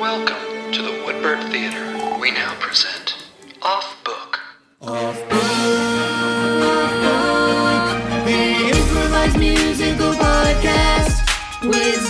Welcome to the Woodbird Theater. We now present Off Book. Off Book. The improvised musical podcast with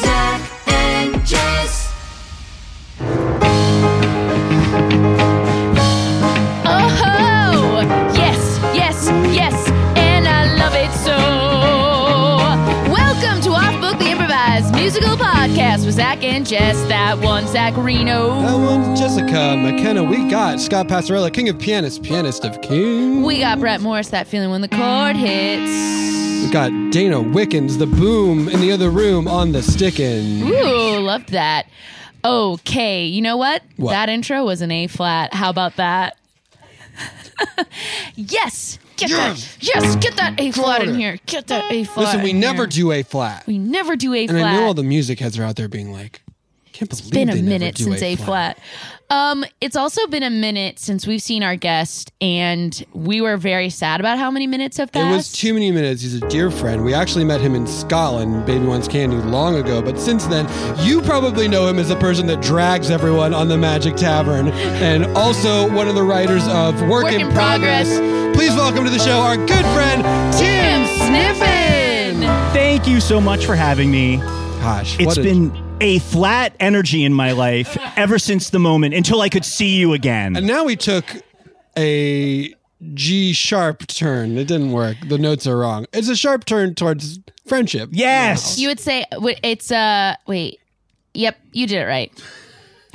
musical podcast with Zach and Jess. That one, Zach Reino. That one's Jessica McKenna. We got Scott Passarella, king of pianists, pianist of kings. We got Brett Morris, that feeling when the chord hits. We got Dana Wickens, the boom in the other room on the stickin'. Ooh, loved that. Okay, you know what? What? That intro was an A flat. How about that? yes, get that. Yes, get that A flat in here. Get that A flat. Listen, we in never here. do A flat. We never do A flat. And flat. I know all the music heads are out there being like, can't believe It's been a they never minute do since A flat. Um, it's also been a minute since we've seen our guest, and we were very sad about how many minutes have passed. It was too many minutes. He's a dear friend. We actually met him in Scotland, Baby Wants Candy, long ago. But since then, you probably know him as the person that drags everyone on the Magic Tavern, and also one of the writers of Work, Work in, in Progress. Progress. Please welcome to the show our good friend Tim Sniffen. Thank you so much for having me. Gosh, It's what a- been a flat energy in my life ever since the moment until I could see you again. And now we took a G sharp turn. It didn't work. The notes are wrong. It's a sharp turn towards friendship. yes. You would say wait, it's uh wait. Yep, you did it right.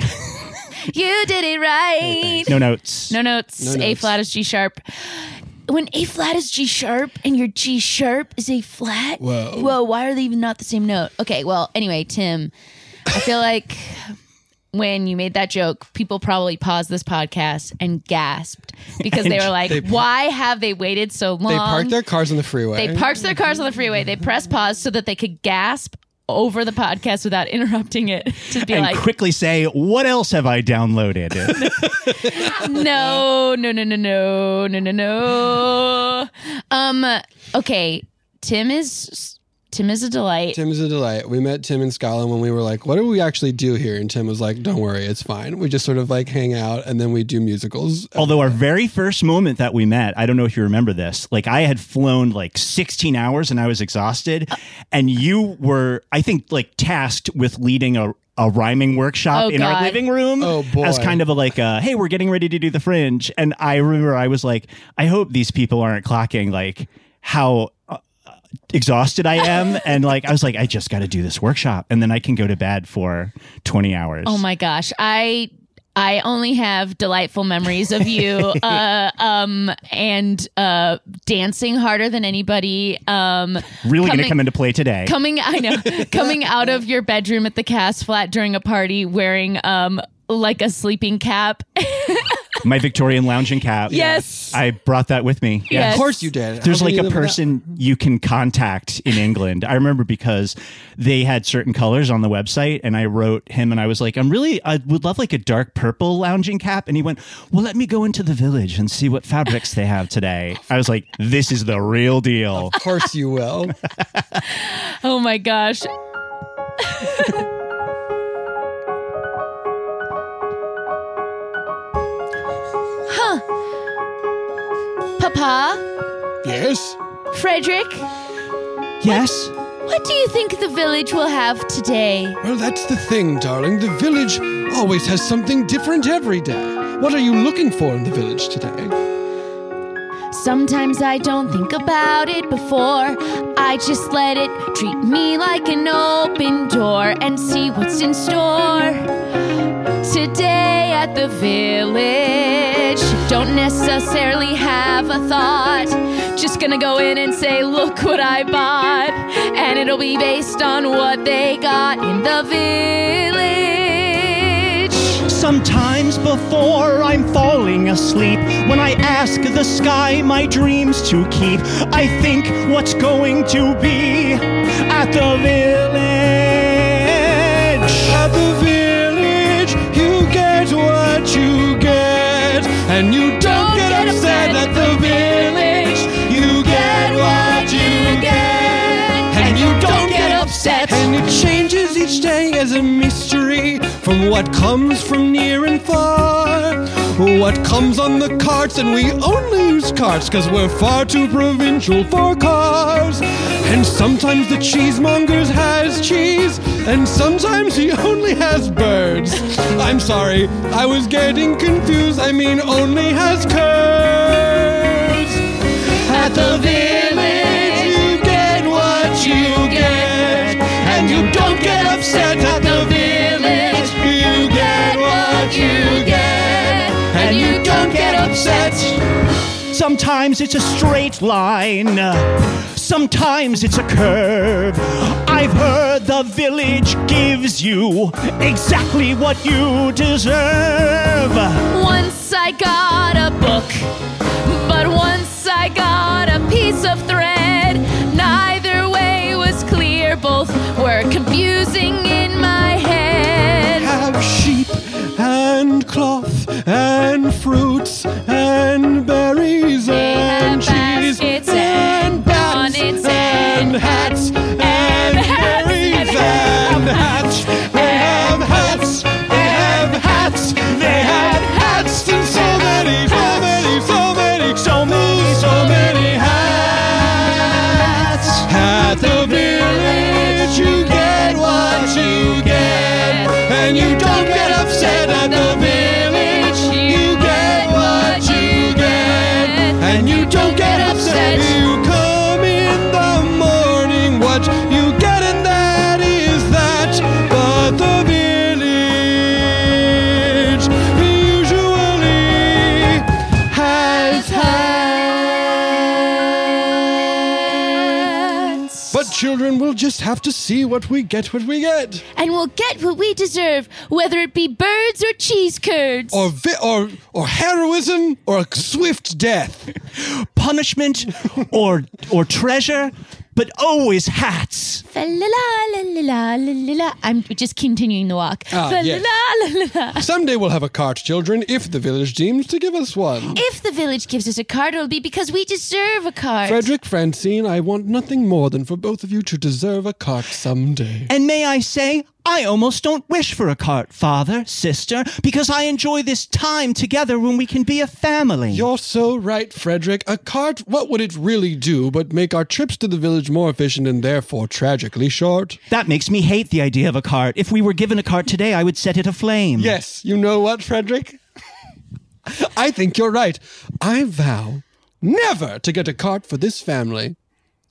you did it right. no notes. No notes. No A notes. flat is G sharp. When A flat is G sharp and your G sharp is A flat, Whoa. whoa, why are they even not the same note? Okay, well, anyway, Tim, I feel like when you made that joke, people probably paused this podcast and gasped because they were like, They- "Why have they waited so long?" They parked their cars on the freeway. They parked their cars on the freeway. They pressed pause so that they could gasp over the podcast without interrupting it to be and like, quickly say, what else have I downloaded? no, no, no, no, no, no, no, no. Um. Okay. Tim is Tim is a delight. Tim is a delight. We met Tim in Scotland when we were like, what do we actually do here? And Tim was like, don't worry, it's fine. We just sort of like hang out and then we do musicals. Although our very first moment that we met, I don't know if you remember this, like I had flown like 16 hours and I was exhausted. And you were, I think, like tasked with leading a, a rhyming workshop Oh, in our living room. Oh, boy. As kind of a like, uh, hey, we're getting ready to do the fringe. And I remember I was like, I hope these people aren't clocking like how. Exhausted I am and like I was like I just got to do this workshop and then I can go to bed for 20 hours. Oh my gosh, I I only have delightful memories of you, uh, um, and uh, dancing harder than anybody. Um, Really going to come into play today. coming I know coming out of your bedroom at the cast flat during a party wearing um like a sleeping cap. My Victorian lounging cap. Yes. I brought that with me. Yes. Of course you did. There's How like a live without- person you can contact in England. I remember because they had certain colors on the website, and I wrote him and I was like, I'm really, I would love like a dark purple lounging cap. And he went, Well, let me go into the village and see what fabrics they have today. I was like, This is the real deal. Of course you will. oh my gosh. Papa, yes. Frederick, yes. What do you think the village will have today? Well, that's the thing, darling. The village always has something different every day. What are you looking for in the village today? Sometimes I don't think about it before. I just let it treat me like an open door and see what's in store. Today at the village, don't necessarily have a thought. Just gonna go in and say, Look what I bought. And it'll be based on what they got in the village. Sometimes before I'm falling asleep, when I ask the sky my dreams to keep, I think what's going to be at the village. From what comes from near and far. What comes on the carts, and we only use carts because we're far too provincial for cars. And sometimes the cheesemongers has cheese, and sometimes he only has birds. I'm sorry, I was getting confused. I mean, only has curds. At the village, you get what you get, and you don't get upset don't get upset. Sometimes it's a straight line, sometimes it's a curve. I've heard the village gives you exactly what you deserve. Once I got a book, but once I got a piece of thread. Neither way was clear, both were confusing and fruits and berries and have cheese baskets and and bonnets and and hats and just have to see what we get, what we get. And we'll get what we deserve, whether it be birds or cheese curds. Or vi- or or heroism or a swift death. Punishment or or treasure, but always hats. Fa la la la la la la la. I'm just continuing the walk. Ah, yes. la la la la. Someday we'll have a cart, children, if the village deems to give us one. If the village gives us a card, it'll be because we deserve a card. Frederick, Francine, I want nothing more than for both of you to deserve a cart someday. And may I say, I almost don't wish for a cart, father, sister, because I enjoy this time together when we can be a family. You're so right, Frederick. A cart, what would it really do but make our trips to the village more efficient and therefore tragically short? that makes me hate the idea of a cart. If we were given a cart today, I would set it aflame. Yes, you know what, Frederick? I think you're right. I vow never to get a cart for this family.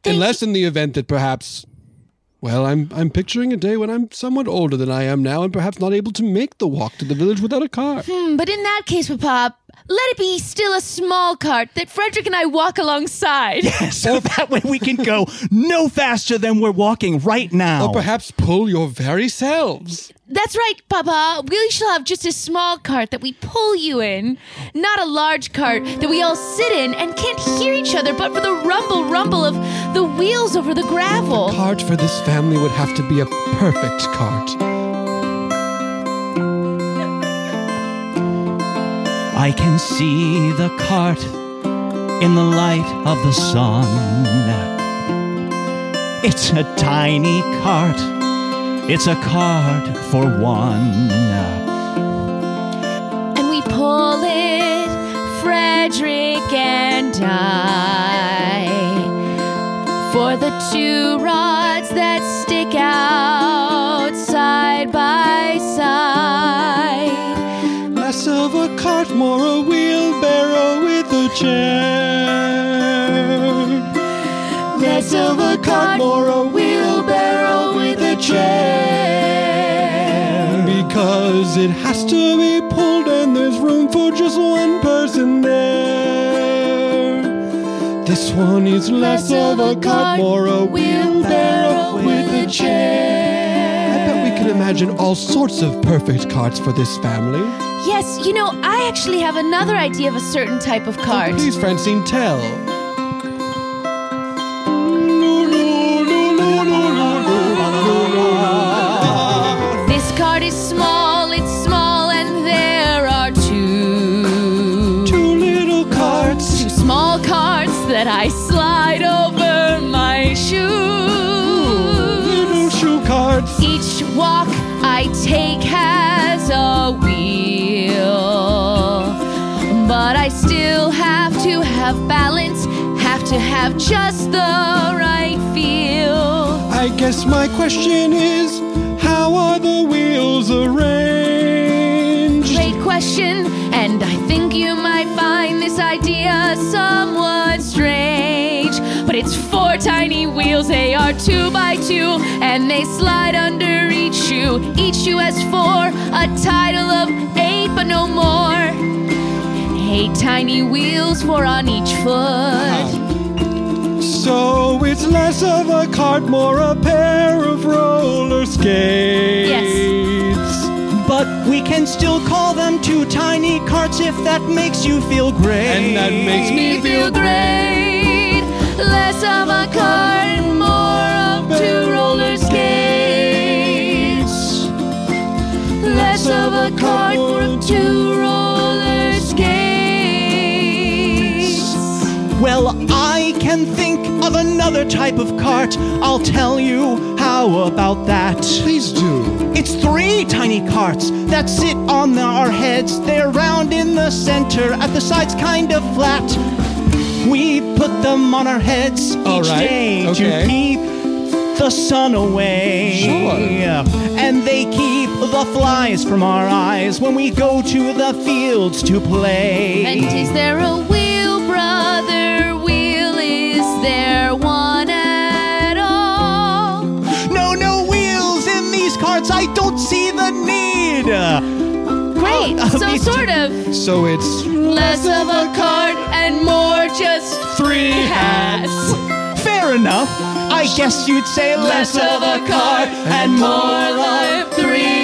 Unless in the event that perhaps well, I'm I'm picturing a day when I'm somewhat older than I am now and perhaps not able to make the walk to the village without a car. Hmm, but in that case, Papa, let it be still a small cart that Frederick and I walk alongside. So that way we can go no faster than we're walking right now. Or perhaps pull your very selves. That's right, Papa. We shall have just a small cart that we pull you in, not a large cart that we all sit in and can't hear each other but for the rumble rumble of the wheels over the gravel. Cart for this family would have to be a perfect cart. I can see the cart in the light of the sun. It's a tiny cart. It's a cart for one. And we pull it, Frederick and I. For the two rods that stick out side by side. Less of a cart, more a wheelbarrow with a chair. Less of a cart, more a wheelbarrow with a chair. Because it has to be pulled and there's room for just one person there. This one is less of a cart, more a wheelbarrow with a chair. I bet we can imagine all sorts of perfect carts for this family. Yes, you know, I actually have another idea of a certain type of cart. Oh, please, Francine, tell. This card is small, it's small, and there are two. Two little carts. Two small carts that I slide over my Little shoes. shoe carts. Each walk I take has a wheel. But I still have to have balance, have to have just the right feel. I guess my question is how are the wheels arranged? Great question, and I think you might find this idea somewhat strange. But it's four tiny wheels, they are two by two, and they slide under each shoe. Each shoe has four, a title of eight, but no more. Eight tiny wheels, four on each foot. So it's less of a cart, more a pair of roller skates. Yes. But we can still call them two tiny carts if that makes you feel great. And that makes me feel great. Less of a cart, and more of two roller skates. Less of a cart, more of two roller I can think of another type of cart. I'll tell you how about that. Please do. It's three tiny carts that sit on our heads. They're round in the center, at the sides kind of flat. We put them on our heads All each right, day okay. to keep the sun away. Sure. And they keep the flies from our eyes when we go to the fields to play. And is there a wheel, see the need. Great, Uh, so me too. sort of. So it's Less of a card and more just three hats. Fair enough. I guess you'd say less of a card and more like three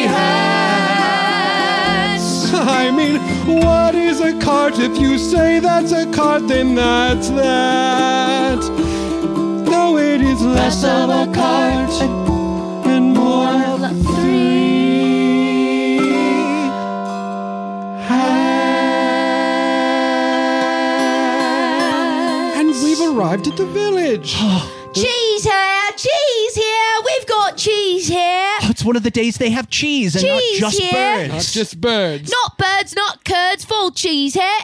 hats. I mean, what is a card? If you say that's a card, then that's that. No, it is less of a card and more of three arrived at the village. Cheese here, cheese here. We've got cheese here. Oh, it's one of the days they have cheese and Cheese, not just yeah. birds. Not just birds. Not birds, not curds. Full cheese here.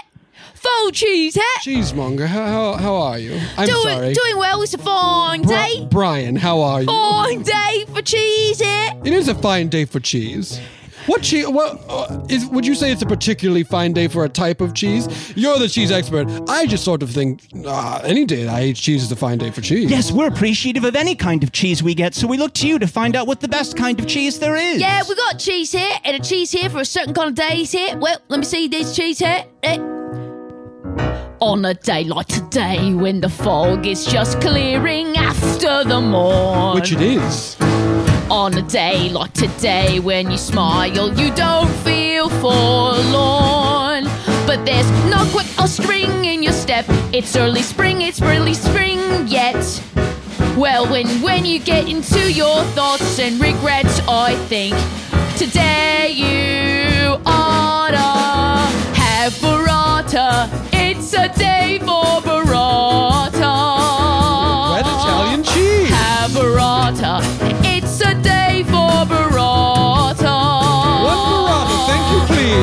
Full cheese here. Cheesemonger, how, how, how are you? I'm doing, sorry. doing well. It's a fine Bri- day. Brian, how are you? Fine day for cheese here. It is a fine day for cheese. What cheese? What uh, is? Would you say it's a particularly fine day for a type of cheese? You're the cheese expert. I just sort of think uh, any day that I eat cheese is a fine day for cheese. Yes, we're appreciative of any kind of cheese we get, so we look to you to find out what the best kind of cheese there is. Yeah, we got cheese here and a cheese here for a certain kind of days here. Well, let me see this cheese here. Eh. On a day like today, when the fog is just clearing after the morn. which it is. On a day like today, when you smile, you don't feel forlorn. But there's no quick or string in your step. It's early spring, it's early spring yet. Well, when when you get into your thoughts and regrets, I think today you ought to have burrata. It's a day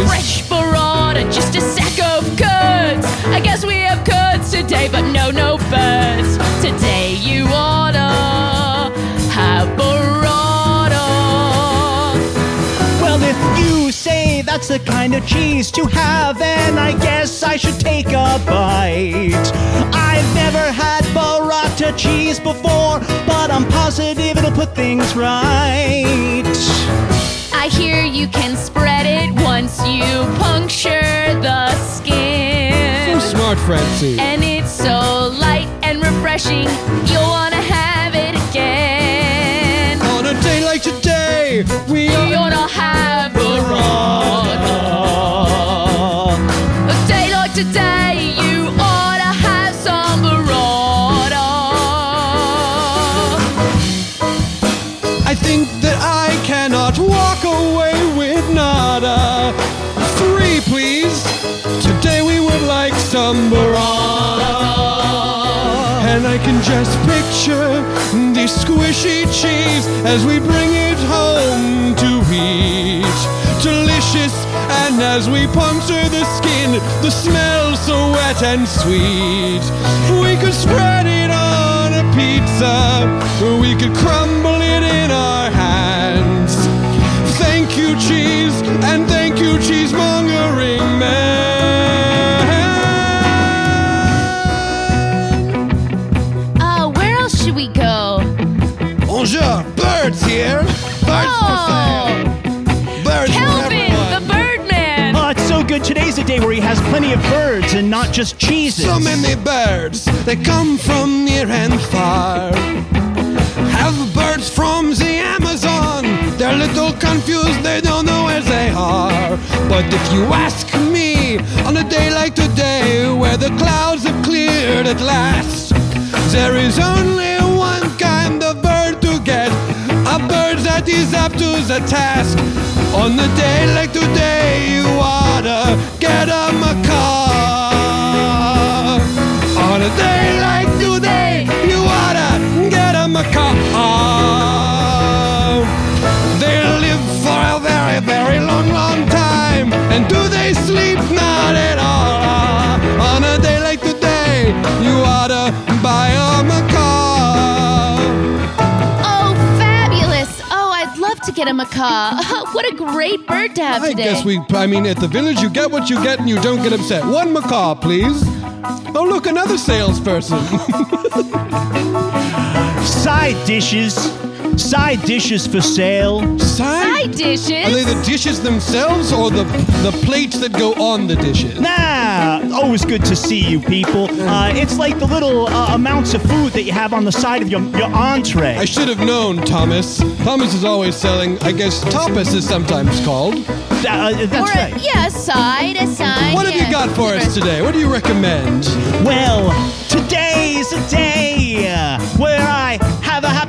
Fresh burrata, just a sack of curds. I guess we have curds today, but no, no birds. Today you order have burrata. Well, if you say that's the kind of cheese to have, then I guess I should take a bite. I've never had burrata cheese before, but I'm positive it'll put things right. I hear you can spread it once you puncture the skin. So smart, Francine. And it's so light and refreshing, you'll wanna have it again. On a day like today, we are. oughta have burrata. A day like today, you can just picture the squishy cheese as we bring it home to eat. Delicious, and as we puncture the skin, the smell so wet and sweet. We could spread it on a pizza, we could crumble it in our hands. Thank you, cheese, and thank you, cheesemongering man. Should we go? Bonjour, birds here. Birds for oh. sale. Birds for Kelvin, everyone. the Birdman. Oh, it's so good. Today's a day where he has plenty of birds and not just cheeses. So many birds, they come from near and far. Have birds from the Amazon. They're a little confused, they don't know where they are. But if you ask me, on a day like today, where the clouds have cleared at last, there is only is up to the task. On a day like today, you oughta get a macaw. On a day like I'd love to get a macaw. what a great bird to have I today. guess we, I mean, at the village, you get what you get and you don't get upset. One macaw, please. Oh, look, another salesperson. Side dishes. Side dishes for sale. Side dishes. Are they the dishes themselves or the the plates that go on the dishes? Nah, always good to see you people. Uh, it's like the little uh, amounts of food that you have on the side of your, your entree. I should have known, Thomas. Thomas is always selling, I guess, tapas is sometimes called. Uh, that's or a, right. yeah, a side, a side. What have you got for us today? What do you recommend? Well, today's a day uh, where I have a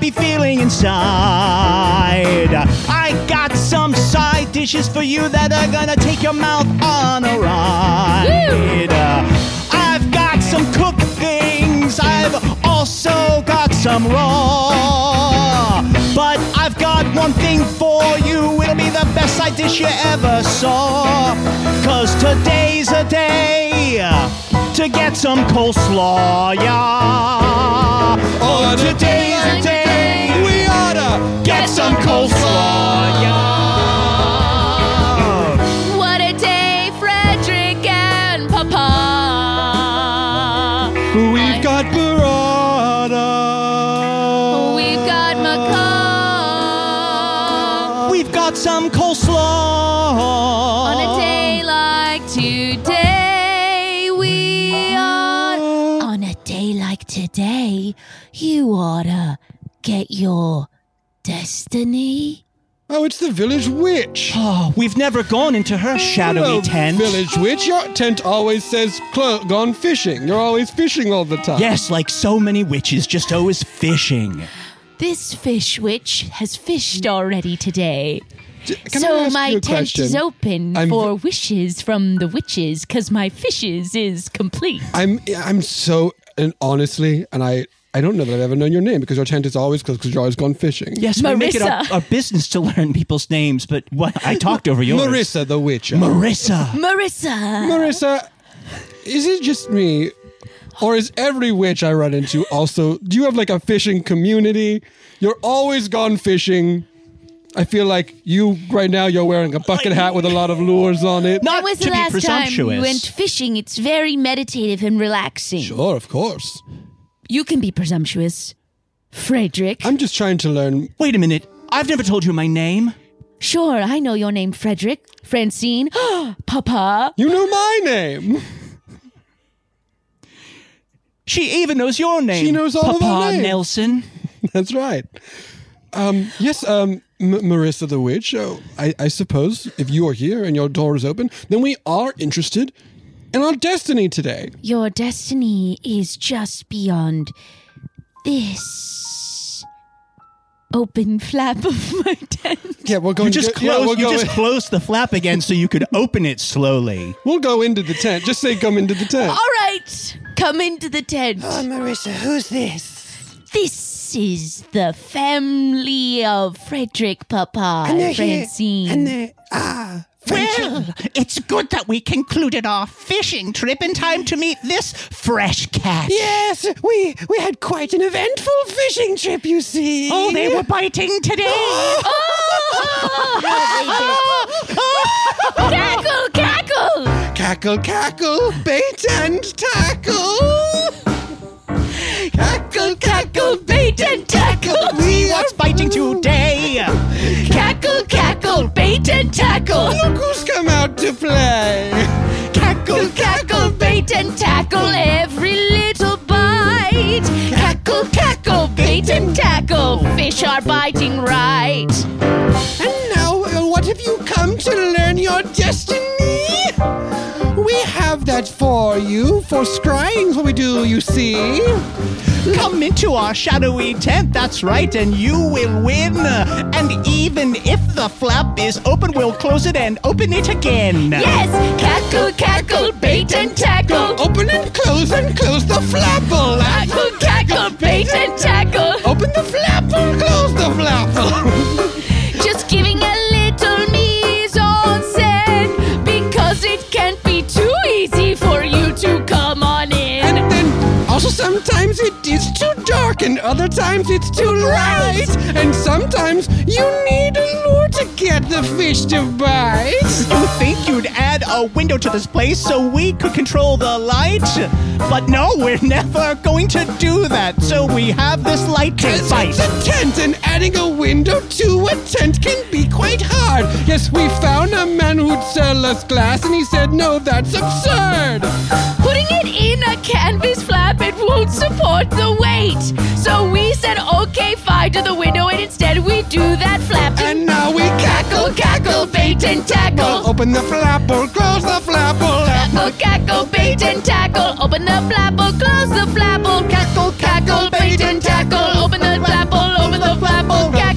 happy feeling inside. I got some side dishes for you that are gonna take your mouth on a ride. Uh, I've got some cooked things. I've also got some raw. But I've got one thing for you. It'll be the best side dish you ever saw. Cause today's a day to get some coleslaw, yeah. Oh, today's a day We oughta get some coleslaw, yeah. What a day, Frederick and Papa. We've got burrata. We've got macaw. We've got some coleslaw. On a day like today, we ought. On a day like today, you oughta get your destiny. Oh, it's the village witch. Oh, we've never gone into her shadowy Hello, tent. Village witch. Your tent always says clo- gone fishing. You're always fishing all the time. Yes, like so many witches, just always fishing. This fish witch has fished already today. D- can I so ask my you a tent question? is open I'm- for wishes from the witches because my fishes is complete. I'm I'm so and honestly, and I I don't know that I've ever known your name because your tent is always closed because you're always gone fishing. Yes, we make it our, Marissa. our business to learn people's names, but what I talked over yours. Marissa the witch. Marissa. Marissa. Marissa, is it just me, or is every witch I run into also? Do you have like a fishing community? You're always gone fishing. I feel like you right now you're wearing a bucket hat with a lot of lures on it. Not When was to the be last time presumptuous. you went fishing? It's very meditative and relaxing. Sure, of course. You can be presumptuous. Frederick. I'm just trying to learn. Wait a minute. I've never told you my name. Sure, I know your name, Frederick. Francine. Papa. You know my name. She even knows your name. She knows all of Papa our names. Nelson. That's right. Um, yes, um, M- Marissa the Witch. Uh, I, I suppose if you are here and your door is open, then we are interested in our destiny today. Your destiny is just beyond this open flap of my tent. Yeah, we're going You just to yeah, close. we'll, you go just in- closed the flap again so you could open it slowly. we'll go into the tent. Just say come into the tent. All right, come into the tent. Oh, Marissa, who's this? This is the family of Frederick Papa and Francine. ah, Well, it's good that we concluded our fishing trip in time to meet this fresh cat. Yes, we we had quite an eventful fishing trip. You see. Oh, they were biting today. cackle, cackle! Cackle, cackle, bait and tackle. Cackle, cackle, Bait and tackle! We are What's biting today? Cackle, bait and tackle! Look who's come out to play. Cackle, cackle, bait and tackle every little bite. Cackle, cackle, bait and tackle. Fish are biting right. And now, uh, what have you come to learn your destiny? We have that for you. For scrying's what we do, you see. Come into our shadowy tent, that's right, and you will win. And even if the flap is open, we'll close it and open it again. Yes, cackle, cackle, bait and tackle. Open and close and close the flapple. Cackle, cackle, bait and tackle. Open the flapple, close the flapple. Just giving a little mise en scène because it can't be too easy for you to come on in. And then also sometimes and other times it's too light. And sometimes you need a lure to get the fish to bite. You think you'd add a window to this place so we could control the light? But no, we're never going to do that. So we have this light to It's a tent, and adding a window to a tent can be quite hard. Yes, we found a man who'd sell us glass, and he said, No, that's absurd. Putting it in a canvas flap, it won't support the weight. So we said, okay, fine to the window, and instead we do that flap. And now we cackle, cackle, bait and tackle. Open the flapple, close the flapple. Cackle, cackle, bait and tackle. Open the flapple, close the flapple. Cackle, cackle, bait and tackle. Open the flapple, open the. Cackle, cackle,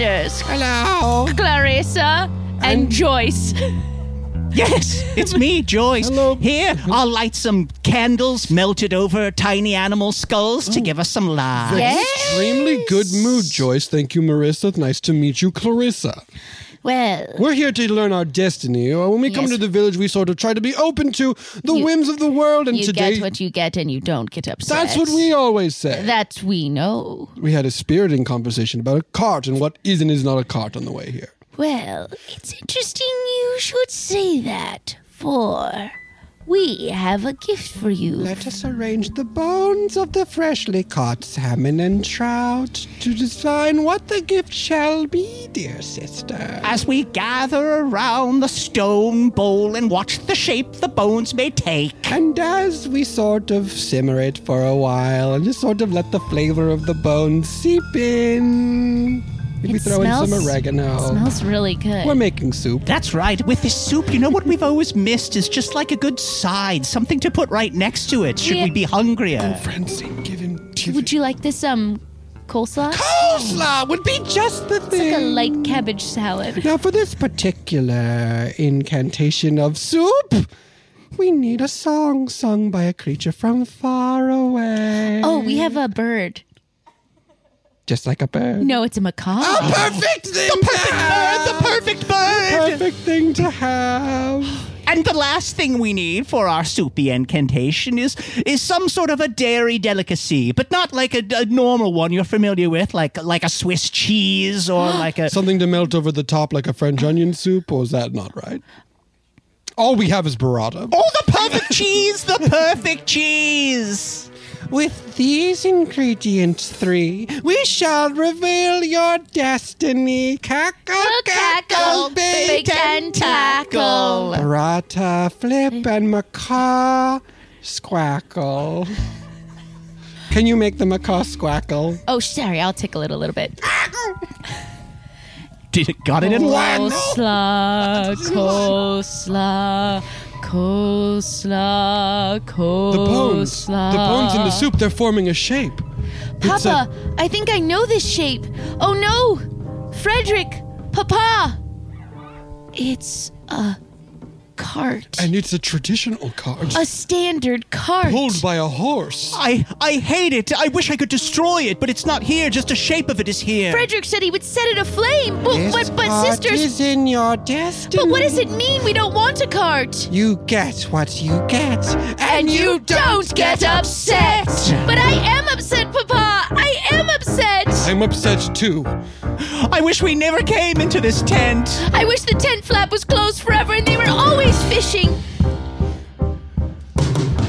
sisters, Hello. Clarissa and Joyce. Yes, it's me, Joyce. Hello. Here, I'll light some candles melted over tiny animal skulls to oh. give us some light. Extremely good mood, Joyce. Thank you, Marissa. Nice to meet you, Clarissa. Well, We're here to learn our destiny. Uh, When we come to the village, we sort of try to be open to the You- whims of the world. And you today, get what you get and you don't get upset. that's what we always say. That we know. we had a spiriting conversation about a cart and what is and is not a cart on the way here. Well, it's interesting you should say that, for we have a gift for you. Let us arrange the bones of the freshly caught salmon and trout to define what the gift shall be, dear sister. As we gather around the stone bowl and watch the shape the bones may take. And as we sort of simmer it for a while and just sort of let the flavor of the bones seep in, maybe It throw in some smells- oregano. Smells really good. We're making soup. That's right. With this soup, you know what we've always missed is just like a good side, something to put right next to it should Yeah. we be hungrier. Francine, give him. Give Would you like this um coleslaw? Coleslaw would be just the It's thing. like a light cabbage salad. Now, for this particular incantation of soup, we need a song sung by a creature from far away. Oh, we have a bird. Just like a bird. No, it's a macaw. A Perfect thing! The perfect Bird, the perfect bird! The perfect thing to have. And the last thing we need for our soupy incantation is is some sort of a dairy delicacy, but not like a, a normal one you're familiar with, like like a Swiss cheese or like a. Something to melt over the top like a French onion soup, or is that not right? All we have is burrata. Oh, the perfect cheese! The perfect cheese! With these ingredients three, we shall reveal your destiny. Cackle, Cackle, bake and tackle. Burrata, flip, and macaw squackle. Can you make the macaw squackle? Oh, sorry, I'll tickle it a little bit. Did it, got it in one? Coleslaw, coleslaw, coleslaw, coleslaw. The bones. The bones in the soup, they're forming a shape. It's Papa, I think I know this shape. Oh no! Frederick! Papa! It's a cart. and it's a traditional cart a standard cart. pulled by a horse. I I hate it. I wish I could destroy it, but it's not here. Just a shape of it is here. Frederick said he would set it aflame. But, This but, but cart sisters, is in your destiny. but what does it mean? We don't want a cart. You get what you get, And you don't get upset. But I am upset, Papa. I am upset. I'm upset too. I wish we never came into this tent. I wish the tent flap was closed forever and they were always fishing.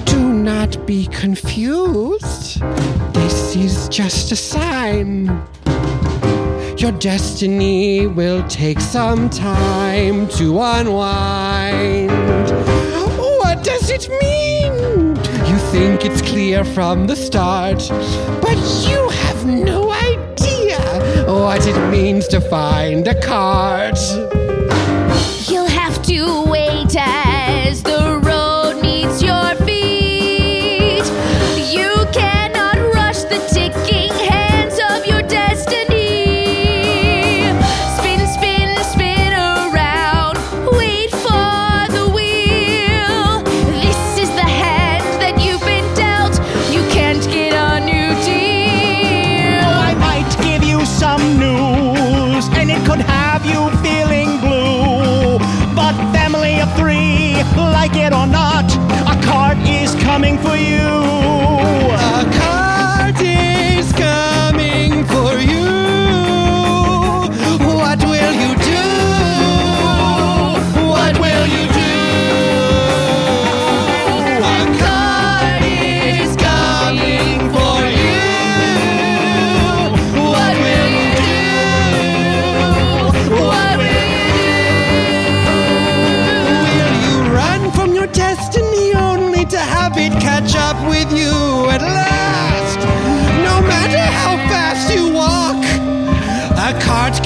Do not be confused. This is just a sign. Your destiny will take some time to unwind. What does it mean? You think it's clear from the start, but you have no idea what it means to find a cart. Like it or not, a cart is coming for you.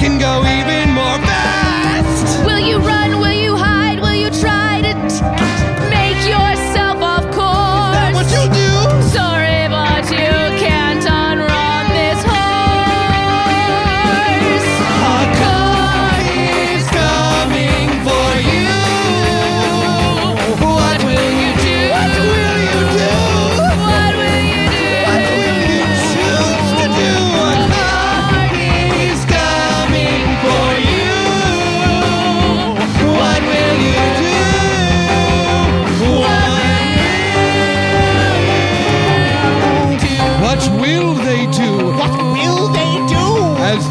Can go even more fast. Will you run?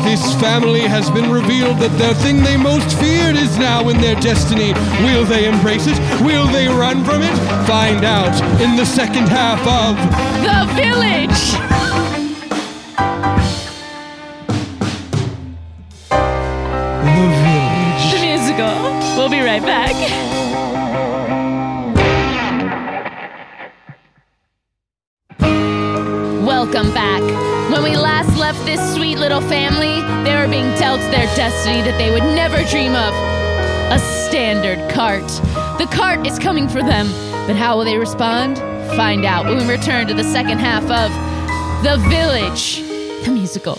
This family has been revealed that the thing they most feared is now in their destiny, will they embrace it? Will they run from it? Find out in the second half of The village. The Village. The musical. We'll be right back. Welcome back. When we last left this sweet little family, they were being dealt their destiny that they would never dream of a standard cart. The cart is coming for them, but how will they respond? Find out when we return to the second half of The Village, the musical.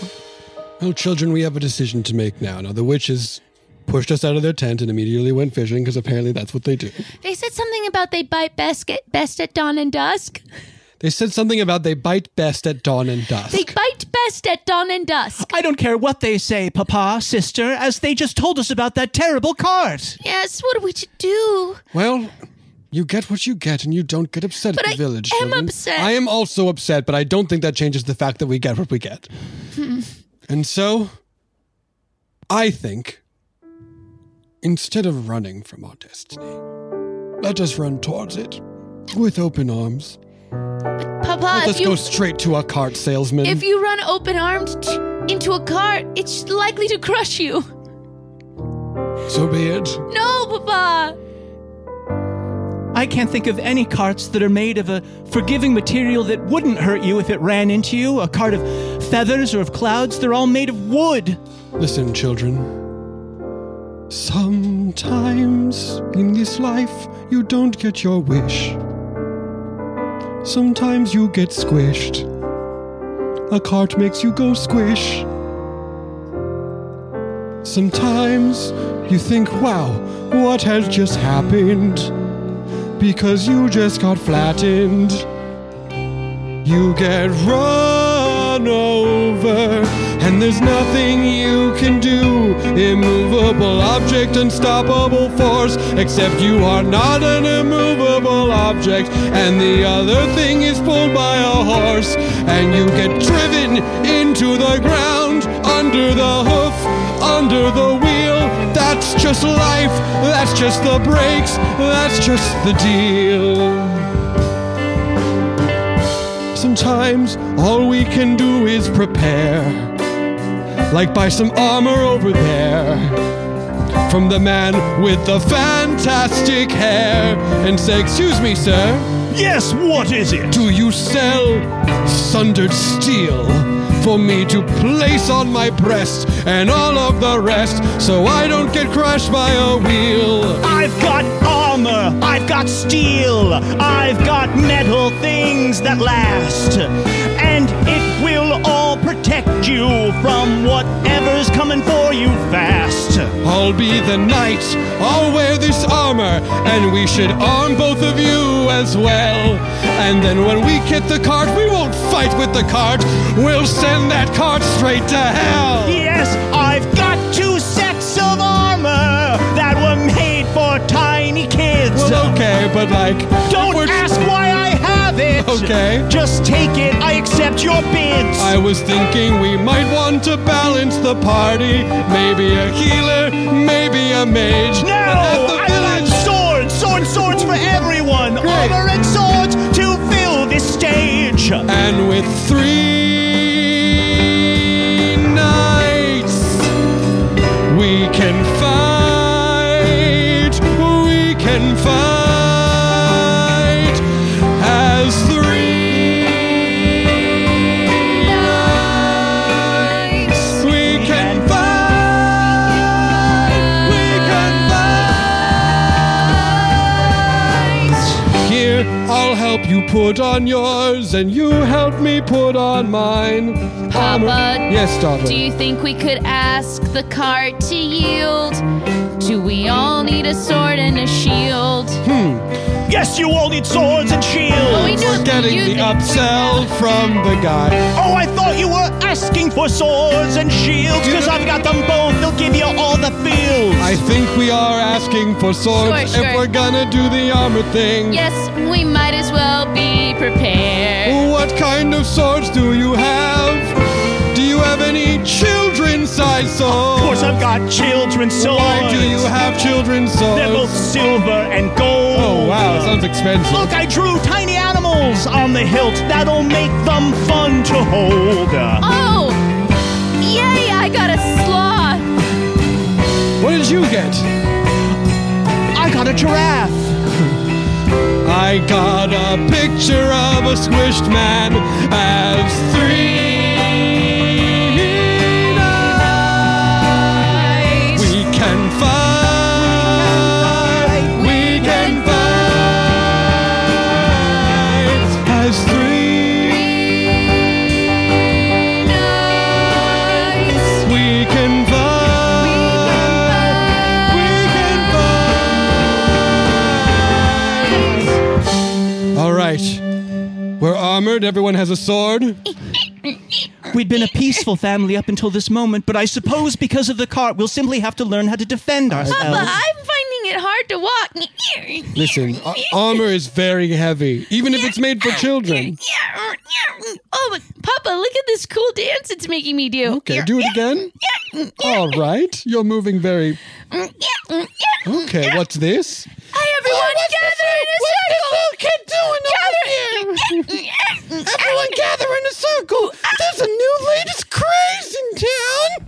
Oh, children, we have a decision to make now. Now, the witches pushed us out of their tent and immediately went fishing because apparently that's what they do. They said something about they bite best best at dawn and dusk. They said something about they bite best at dawn and dusk. They bite rest at dawn and dusk. I don't care what they say, Papa, sister, as they just told us about that terrible cart. Yes, what are we to do? Well, you get what you get, and you don't get upset But at the I village. am children. upset. I am also upset, but I don't think that changes the fact that we get what we get. Hmm. and so, I think instead of running from our destiny, let us run towards it with open arms. Papa, Let if us you go straight to a cart salesman. if you run open armed t- into a cart, it's likely to crush you. so be it. No, Papa. I can't think of any carts that are made of a forgiving material that wouldn't hurt you if it ran into you. A cart of feathers or of clouds, they're all made of wood. Listen, children. Sometimes in this life you don't get your wish. Sometimes you get squished. A cart makes you go squish. Sometimes you think, wow, what has just happened? Because you just got flattened. You get run over, and there's nothing you can do. Immovable object, unstoppable force, except you are not an immovable object, and the other thing is pulled by a horse, and you get driven into the ground, under the hoof, under the wheel. That's just life, that's just the brakes, that's just the deal. Sometimes all we can do is prepare, like buy some armor over there. From the man with the fantastic hair. And say, Excuse me, sir, Yes, what is it? do you sell sundered steel for me to place on my breast and all of the rest? So I don't get crushed by a wheel? I've got armor, I've got steel, I've got metal things that last. And it will all protect you from whatever's coming for you fast. I'll be the knight, I'll wear this armor, and we should arm both of you as well. And then when we get the cart, we won't fight with the cart, we'll send that cart straight to hell. Yes, I've got kids. Well, okay, but like, Don't ask why I have it. Okay. Just take it. I accept your bids. I was thinking we might want to balance the party. Maybe a healer, maybe a mage. no, but at the I want village- swords, swords, swords for everyone. Great. Armor and swords to fill this stage. And with three We can fight as three knights. We can fight. We can fight. Here, I'll help you put on yours, and you help me put on mine. Papa, Yes, daughter. Do you think we could ask the cart to yield? Do we all need a sword and a shield? Hmm. Yes, you all need swords and shields. Oh, we know We're getting you the think we upsell from the guy. Oh, I thought you were asking for swords and shields because I've got them both. They'll give you all the feels. I think we are asking for swords Sure, if sure. we're gonna do the armor thing. Yes, we might as well be prepared. What kind of swords do you have? Do you have any children-sized of course, I've got children's swords. Why do you have children's swords? They're both silver and gold. Oh wow, that sounds expensive. Look, I drew tiny animals on the hilt. That'll make them fun to hold. Oh! Yay, I got a sloth! What did you get? I got a giraffe. I got a picture of a squished man as three fight. All right. We're armored. Everyone has a sword. we'd been a peaceful family up until this moment, but I suppose because of the cart, we'll simply have to learn how to defend ourselves. Papa, ourselves. I'm finding it hard to walk. Listen, a- armor is very heavy, even if it's made for children. Oh, but Papa, look at this cool dance it's making me do. Okay, do it again. All right, you're moving very. Okay, what's this? Hi, everyone, gather in a circle. kid doing Everyone gather in a circle. There's a new latest craze in town.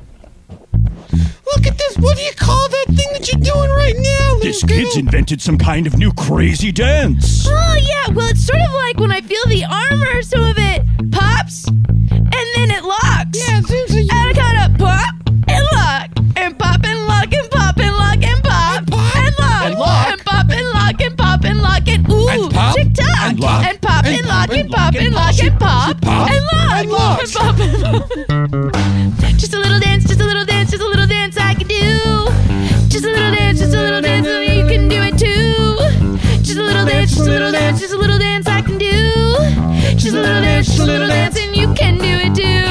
Look at this. What do you call that thing that you're doing right now? This kid's invented some kind of new crazy dance. Oh, yeah, well, it's sort of like when I feel the armor, some of it pops and then it locks. Yeah, it seems lock and ooh, And pop tick tock and lock and pop and and lock and pop and lock and pop and lock and pop and pop. Just a little dance, just a little dance, just a little dance I can do. Just a little dance, just a little dance, so you can do it too. Just a little dance, just a little dance, just a little dance I can do. Just a little dance, just a little dance, and you can do it too.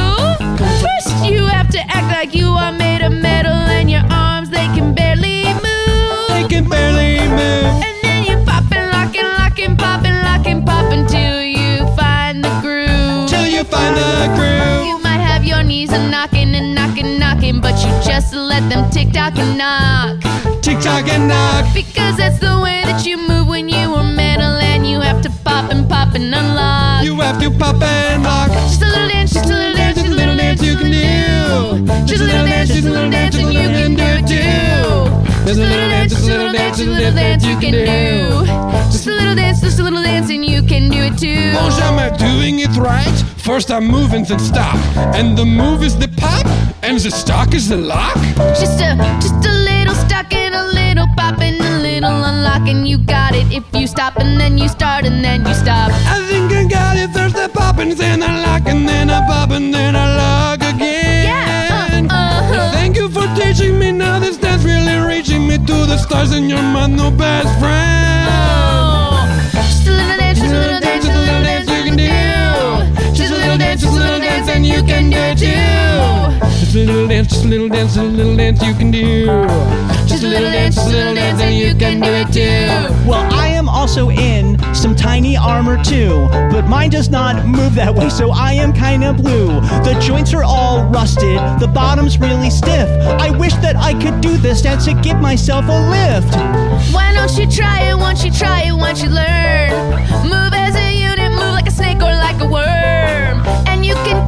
First, you have to act like you are made of metal, and your arms they can barely move. They can barely move. And find the groove. You might have your knees a knocking and knocking, knocking, but you just let them tick tock and knock. Tick tock and knock. Because that's the way that you move when you are metal and you have to pop and pop and unlock. You have to pop and lock. Just a little dance, just a little dance, just a little dance you can do. Just a little dance, just a little dance, and you can do it too. Just a little dance, just a little dance, just a little dance you can do. Just a little dance, just a little dance, and you it too. Bonjour, am I doing it right? First I'm moving, then stop. And the move is the pop, and the stock is the lock. Just a, just a little stuck and a little pop and a little unlock, and you got it. If you stop and then you start and then you stop. I think I got it. There's the pop, and then I lock, and then I pop, and then I lock again. Yeah, uh, uh-huh. Thank you for teaching me now. This dance really reaching me to the stars, and you're my new best friend. You can do it too. Just a little dance, just a little dance, just a little dance you can do. Just a little dance, just a little dance, and you can do it too. Well, I am also in some tiny armor too, but mine does not move that way, so I am kind of blue. The joints are all rusted, the bottom's really stiff. I wish that I could do this dance to give myself a lift. Why don't you try it? Once you try it, once you learn. Move as a unit, move like a snake or like a worm. And you can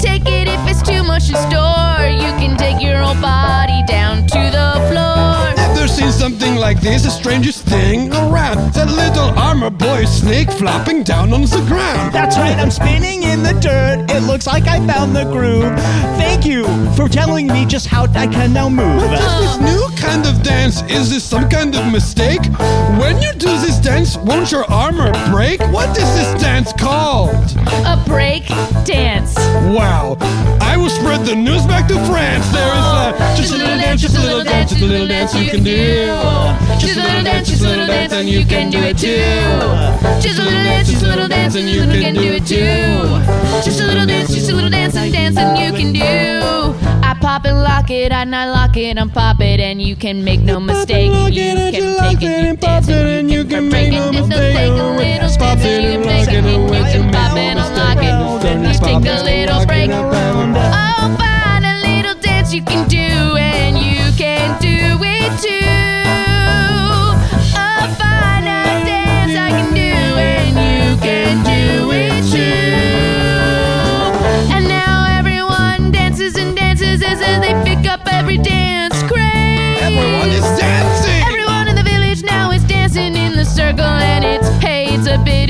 much to store. You can take your whole body down to the floor. Ever seen something like this? The strangest thing around. That little armor boy snake flopping down on the ground. That's right, I'm spinning in the dirt. It looks like I found the groove. Thank you for telling me just how I can now move. What is this new kind of dance? Is this some kind of mistake? When you do this dance, won't your armor break? What is this dance called? A break dance. Wow. I will spread the news back to France. There is a just a little dance, just a little dance, just a little dance you can do. Just a little dance, just a little dance, and you can do it too. Just a little dance, just a little dance, and you can do it too. Just a little dance, just a little dance, and dance, and you can do. I pop and lock it, and I lock it, and pop it, and you can make no mistake. You it, you can take it, it, you dance, it, and you can break make it. no Just mistake. take a little Pop it, and you can lock take it, it, and you can a pop minute. and unlock it. Then you take a little break. Oh, little you can do, and you can do it too. Oh, find dance I can do, and you can do it too. And now everyone dances and dances as they pick up every dance craze. Everyone is dancing.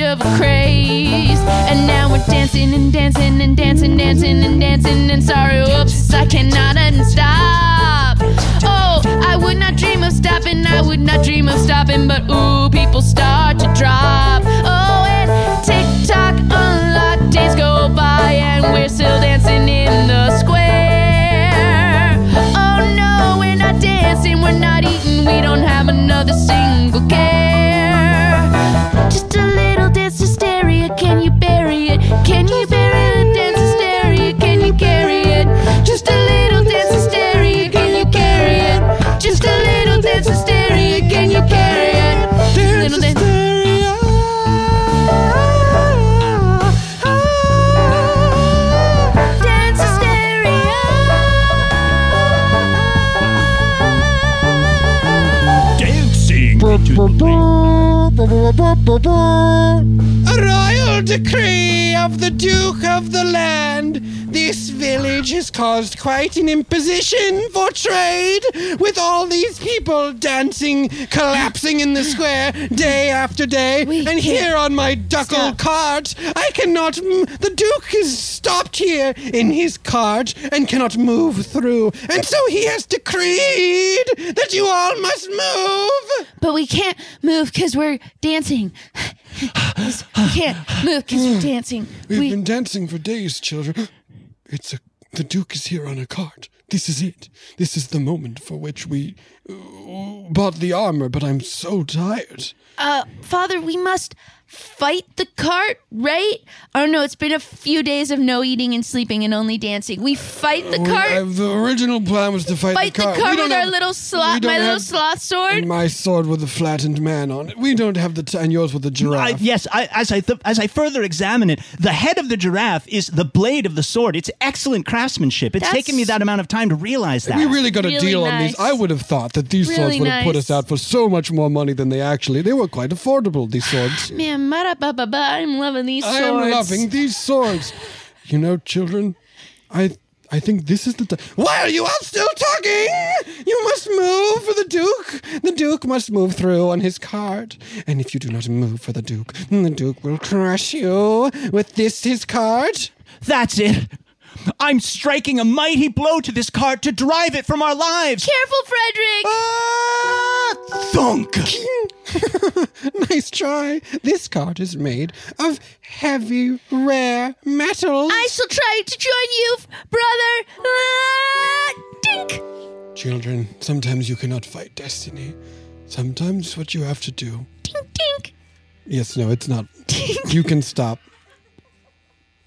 Bit of a craze. And now we're dancing and dancing and dancing, dancing and dancing, and sorry, whoops, I cannot unstop. Oh, I would not dream of stopping, I would not dream of stopping, but ooh, people start to drop. Oh, and tick tock, unlock, days go by, and we're still dancing in the square. Oh no, we're not dancing, we're not eating, we don't have another single care. two, three. A royal decree of the Duke of the land. This village has caused quite an imposition for trade, with all these people dancing, collapsing in the square day after day. And here on my duckle Stop. cart, I cannot. m- The Duke is stopped here in his cart and cannot move through, and so he has decreed that you all must move. But we can't move because we're dancing. we can't move because we're dancing. We've We, been dancing for days, children. It's a the Duke is here on a cart. This is it. This is the moment for which we bought the armor. But I'm so tired. uh, Father, we must fight the cart, right? Oh no, it's been a few days of no eating and sleeping and only dancing. We fight the We- cart. uh, the original plan was to fight, fight the the cart. cart We don't with our have- little we sloth, don't my little have- sloth sword. And my sword with a flattened man on it. We don't have the t- and yours with the I, giraffe. yes, I, as I th- as I further examine it, the head of the giraffe is the blade of the sword. It's excellent craftsmanship. It's That's- taken me that amount of time to realize that. We really got a Really deal on these. nice. I would have thought that these swords Really would have put us out for so much more money than they actually. They were quite affordable. These swords. Man, ba-da-ba-ba-ba, I'm loving these swords. I swords. am loving these swords. You know, children, I I think this is the time. Why are you all still talking? You must move for the Duke. The Duke must move through on his cart. And if you do not move for the Duke, the Duke will crush you with this his cart. That's it. I'm striking a mighty blow to this cart to drive it from our lives. Careful, Frederick. Ah! Thunk. nice try. This cart is made of heavy, rare metals. I shall try to join you, brother. Ah, dink. Children, sometimes you cannot fight destiny. Sometimes what you have to do. Dink, dink. Yes, no, it's not. you can stop.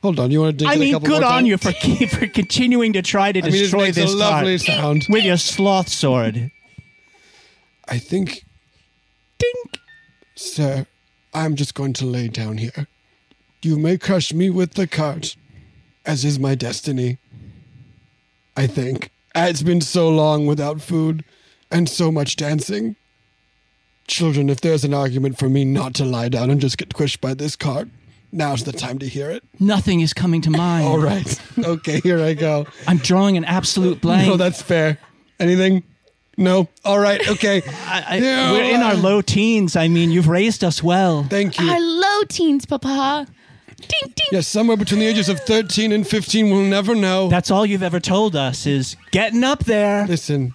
Hold on, you want to dig I mean, good on you for for continuing to try to I mean, destroy this a lovely cart sound. with your sloth sword. I think, Dink. sir, I'm just going to lay down here. You may crush me with the cart, as is my destiny. I think. It's been so long without food and so much dancing. Children, if there's an argument for me not to lie down and just get squished by this cart, now's the time to hear it. Nothing is coming to mind. All right. Okay, here I go. I'm drawing an absolute blank. No, that's fair. Anything? No. All right. Okay. I, I, Yeah, we're in our low teens. I mean, you've raised us well. Thank you. Our low teens, Papa. Dink, dink. Yes, somewhere between the ages of 13 and 15, we'll never know. That's all you've ever told us is getting up there. Listen,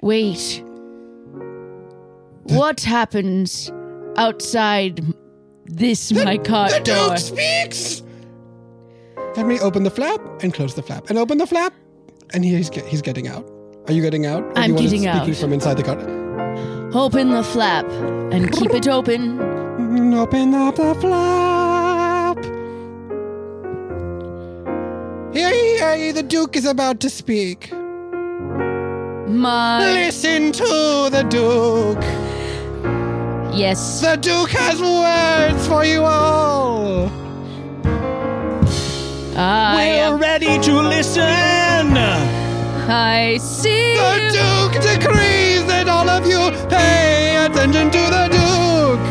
Wait. What happens outside this my cart the door? Duke speaks. Let me open the flap and close the flap and open the flap, and he's get, he's getting out. Are you getting out? Or I'm you want getting to speaking out. from inside the cart. Open the flap and keep it open. Mm, Open up the flap. Hear ye, hear ye, the Duke is about to speak. My Listen to the Duke. Yes. The Duke has words for you all. I We're am, ready to listen. I see The. Duke decrees that all of you pay attention to the Duke.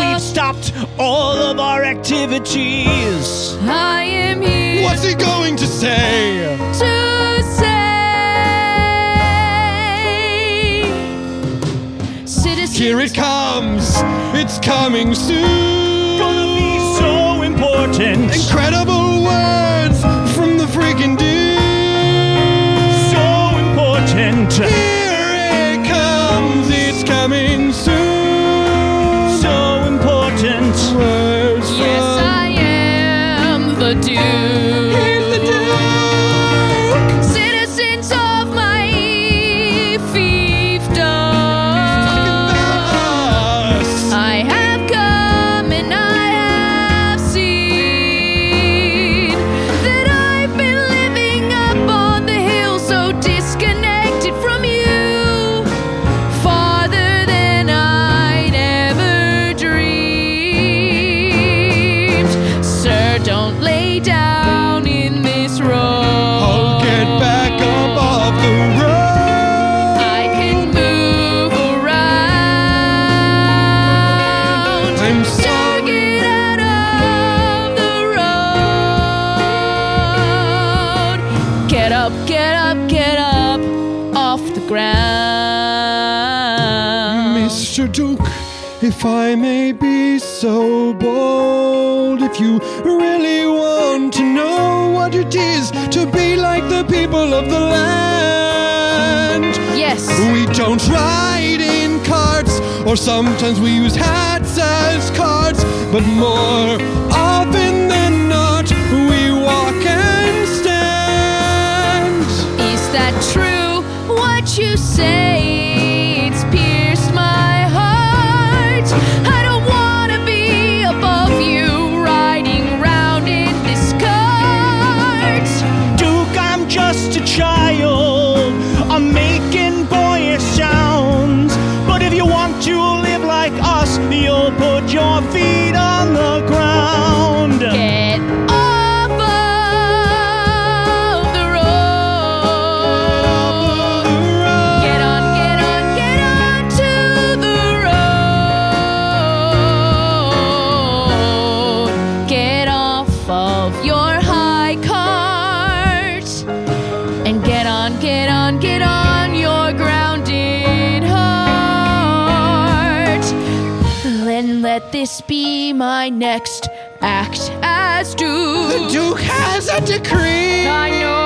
We've stopped all of our activities. I am here What's he going to say? to Here it comes. It's coming soon. Gonna be so important. Incredible words from the freaking Duke. So important. Here it comes. It's coming soon. If I may be so bold, if you really want to know what it is to be like the people of the land, Yes. we don't ride in carts, or sometimes we use hats as carts, but more often than not, we walk and stand. Is that true? What you say? My next act as Duke. The Duke has a decree. I know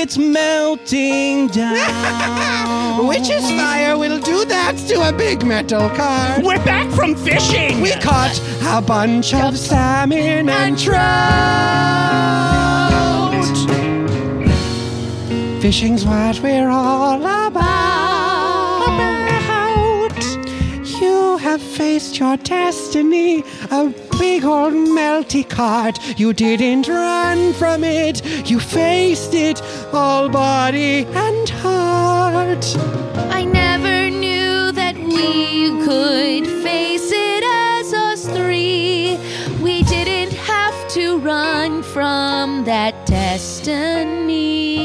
it's melting down. Witch's fire will do that to a big metal car. We're back from fishing. We caught a bunch of salmon and trout. Fishing's what we're all about. Have faced your destiny, a big old melty cart. You didn't run from it, you faced it, all body and heart. I never knew that we could face it as us three. We didn't have to run from that destiny.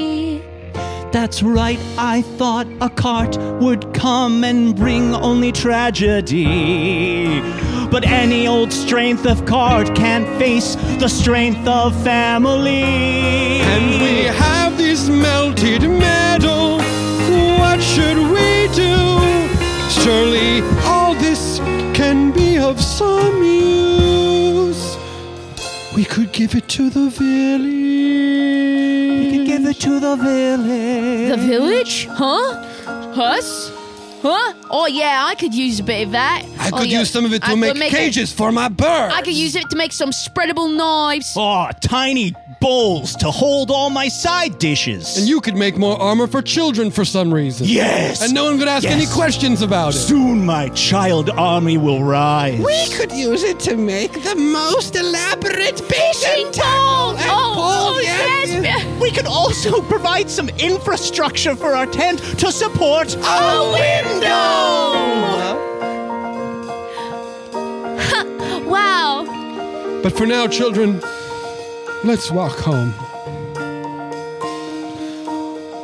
That's right, I thought a cart would come and bring only tragedy. But any old strength of cart can't face the strength of family. And we have this melted metal. What should we do? Surely all this can be of some use. We could give it to the village. Give it to the village. The village? Huh? Us? Huh? Oh yeah, I could use a bit of that. I Oh, could yeah. use some of it to I make, it- cages for my birds. I could use it to make some spreadable knives. Oh, tiny bowls to hold all my side dishes. and you could make more armor for children for some reason. Yes. And no one could ask Yes. any questions about it. Soon my child army will rise. We could use it to make the most elaborate fishing tackle and Oh, oh yes. We could also provide some infrastructure for our tent to support a window. Wow. But for now, children, let's walk home.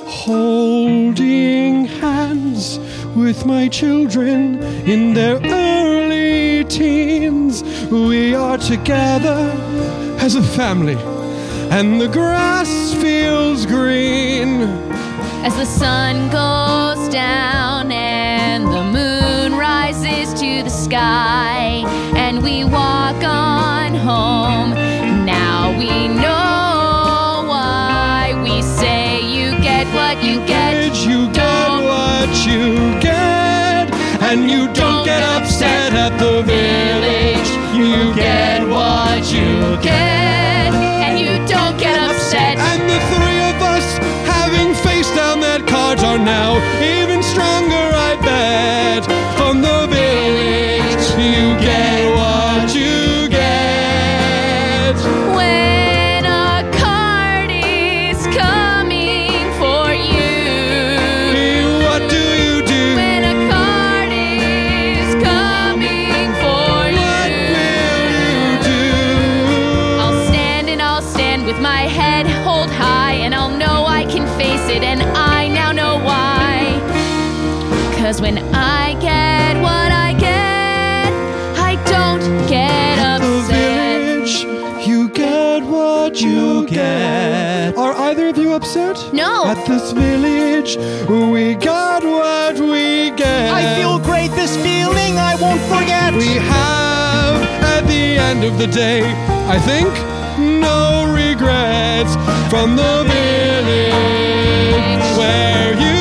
Holding hands with my children in their early teens, we are together as a family, and the grass feels green. As the sun goes down and the moon rises to the sky, and we walk on home. You get? And you don't get upset at the village. You get what you get, and you don't get upset. And the three of us, having faced down that cart, now, even this village, we got what we get. I feel great. This feeling I won't forget. we have at the end of the day, I think, no regrets from the village where you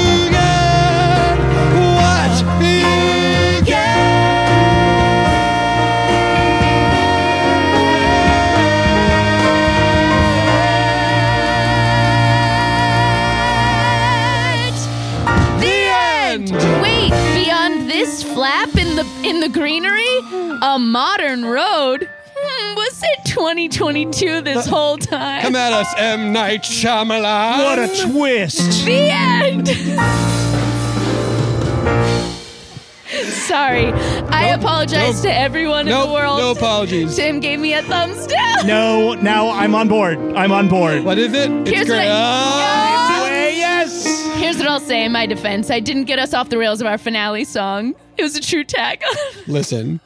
in the greenery, a modern road. Hmm, was it 2022 this whole time? Come at us, M. Night Shyamalan. What a twist. The end. Sorry, I apologize nope. to everyone in Nope, the world. no apologies. Tim gave me a thumbs down. No, now I'm on board. I'm on board. What is it? It's Here's what great. I-! Way, yes. Here's what I'll say in my defense: I didn't get us off the rails of our finale song. It was a true tag. Listen,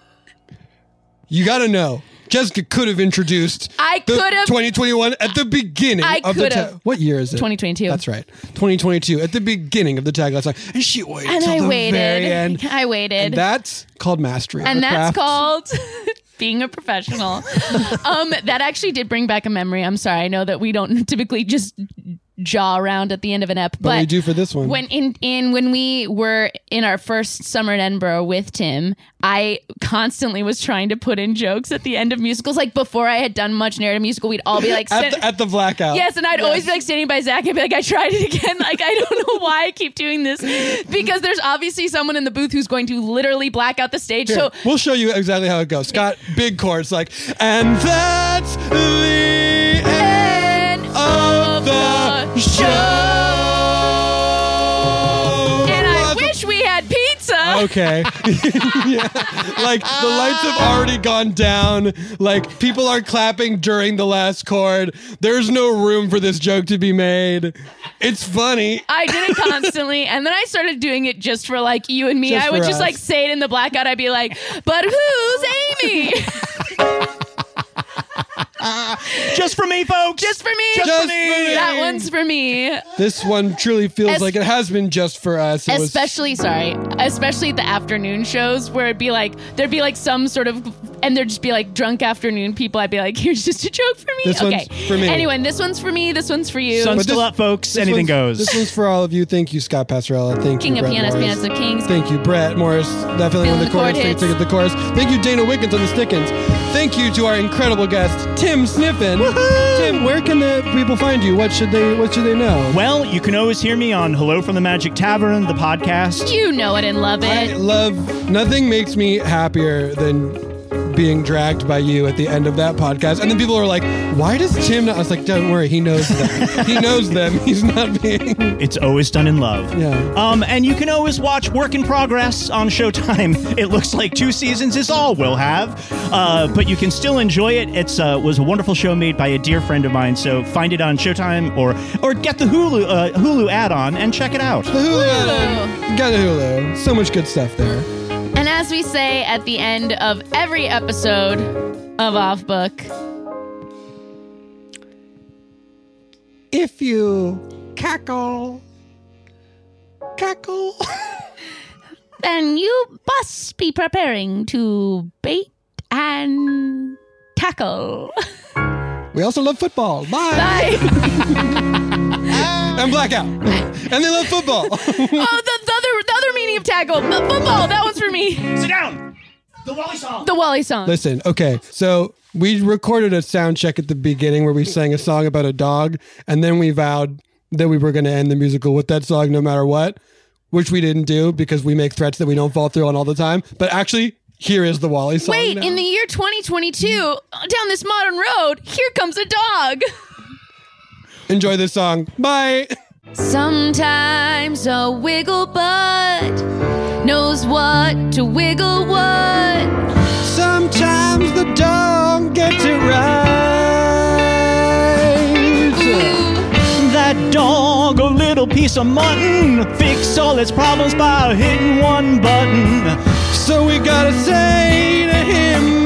you got to know. Jessica could have introduced I could've- 2021 at the beginning I of the tag. What year is it? 2022. That's right. 2022 at the beginning of the tagline song. And she waited and I the waited. very end. I waited. And that's called mastery. and that's craft. called being a professional. um, that actually did bring back a memory. I'm sorry. I know that we don't typically just jaw around at the end of an ep, but, But we do for this one. When in in when we were in our first summer in Edinburgh with Tim, I constantly was trying to put in jokes at the end of musicals. Like before I had done much narrative musical, we'd all be like, at, stand- the, at the blackout. Yes, and I'd always be like standing by Zach and be like, I tried it again. Like, I don't know why I keep doing this. Because there's obviously someone in the booth who's going to literally black out the stage. Here, So we'll show you exactly how it goes. Scott, big chords like, and that's the show. And I wish we had pizza. Okay. Yeah. Like the lights have already gone down. Like people are clapping during the last chord. There's no room for this joke to be made. It's funny. I did it constantly, and then I started doing it just for like you and me. Just I would for just us. like say it in the blackout. I'd be like, "But who's Amy?" Just for me, folks. just for me. Just for me. That one's for me. This one truly feels Es- like it has been just for us. It was- especially sorry especially the afternoon shows where it'd be like there'd be like some sort of and there'd just be like drunk afternoon people i'd be like here's just a joke for me This okay one's for me. anyway this one's for me this one's for you Sun's But still this- up, folks. this Anything one's- goes. This one's for all of you. Thank you, Scott Passarella. Thank king you, of Brett pianists Morris. pianists of kings Thank you, Brett Morris. Definitely on Feeling the the chorus. chord Thank hits. you to the chorus. Thank you, Dana Wickens on the Stickins. Thank you to our incredible guest, Tim Sniffen. Tim, where can the people find you? What should they What should they know? well, you can always hear me on Hello from the Magic Tavern, the podcast. you know it and love I it love nothing makes me happier than being dragged by you at the end of that podcast. And then people are like, why does Tim not? I was like, don't worry, he knows them. he knows them. He's not being. It's always done in love. Yeah. Um, and you can always watch Work in Progress on Showtime. It looks like two seasons is all we'll have, uh, but you can still enjoy it. It's uh, was a wonderful show made by a dear friend of mine. So find it on Showtime or or get the Hulu uh, Hulu add-on and check it out. The Hulu. Got the Hulu. So much good stuff there. And as we say at the end of every episode of off book If you cackle, cackle. then you must be preparing to bait and tackle we also love football. Bye. bye And blackout. and they love football. oh the, the other the other meaning of tackle the football that one's for me Sit down. The Wally song. the wally song Listen, okay, so we recorded a sound check at the beginning where we sang a song about a dog, and then we vowed that we were going to end the musical with that song no matter what. which we didn't do because we make threats that we don't fall through on all the time. But actually, here is the Wally song. Wait, now. in the year 2022, down this modern road, here comes a dog. enjoy this song. Bye. Sometimes a wiggle butt knows what to wiggle what. Sometimes the dog gets it right. That dog, a little piece of mutton, fix all its problems by hitting one button. So we gotta say to him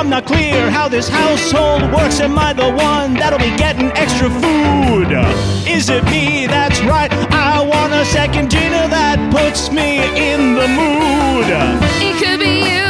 I'm not clear how this household works. Am I the one that'll be getting extra food? Is it me? That's right. I want a second dinner that puts me in the mood. It could be you.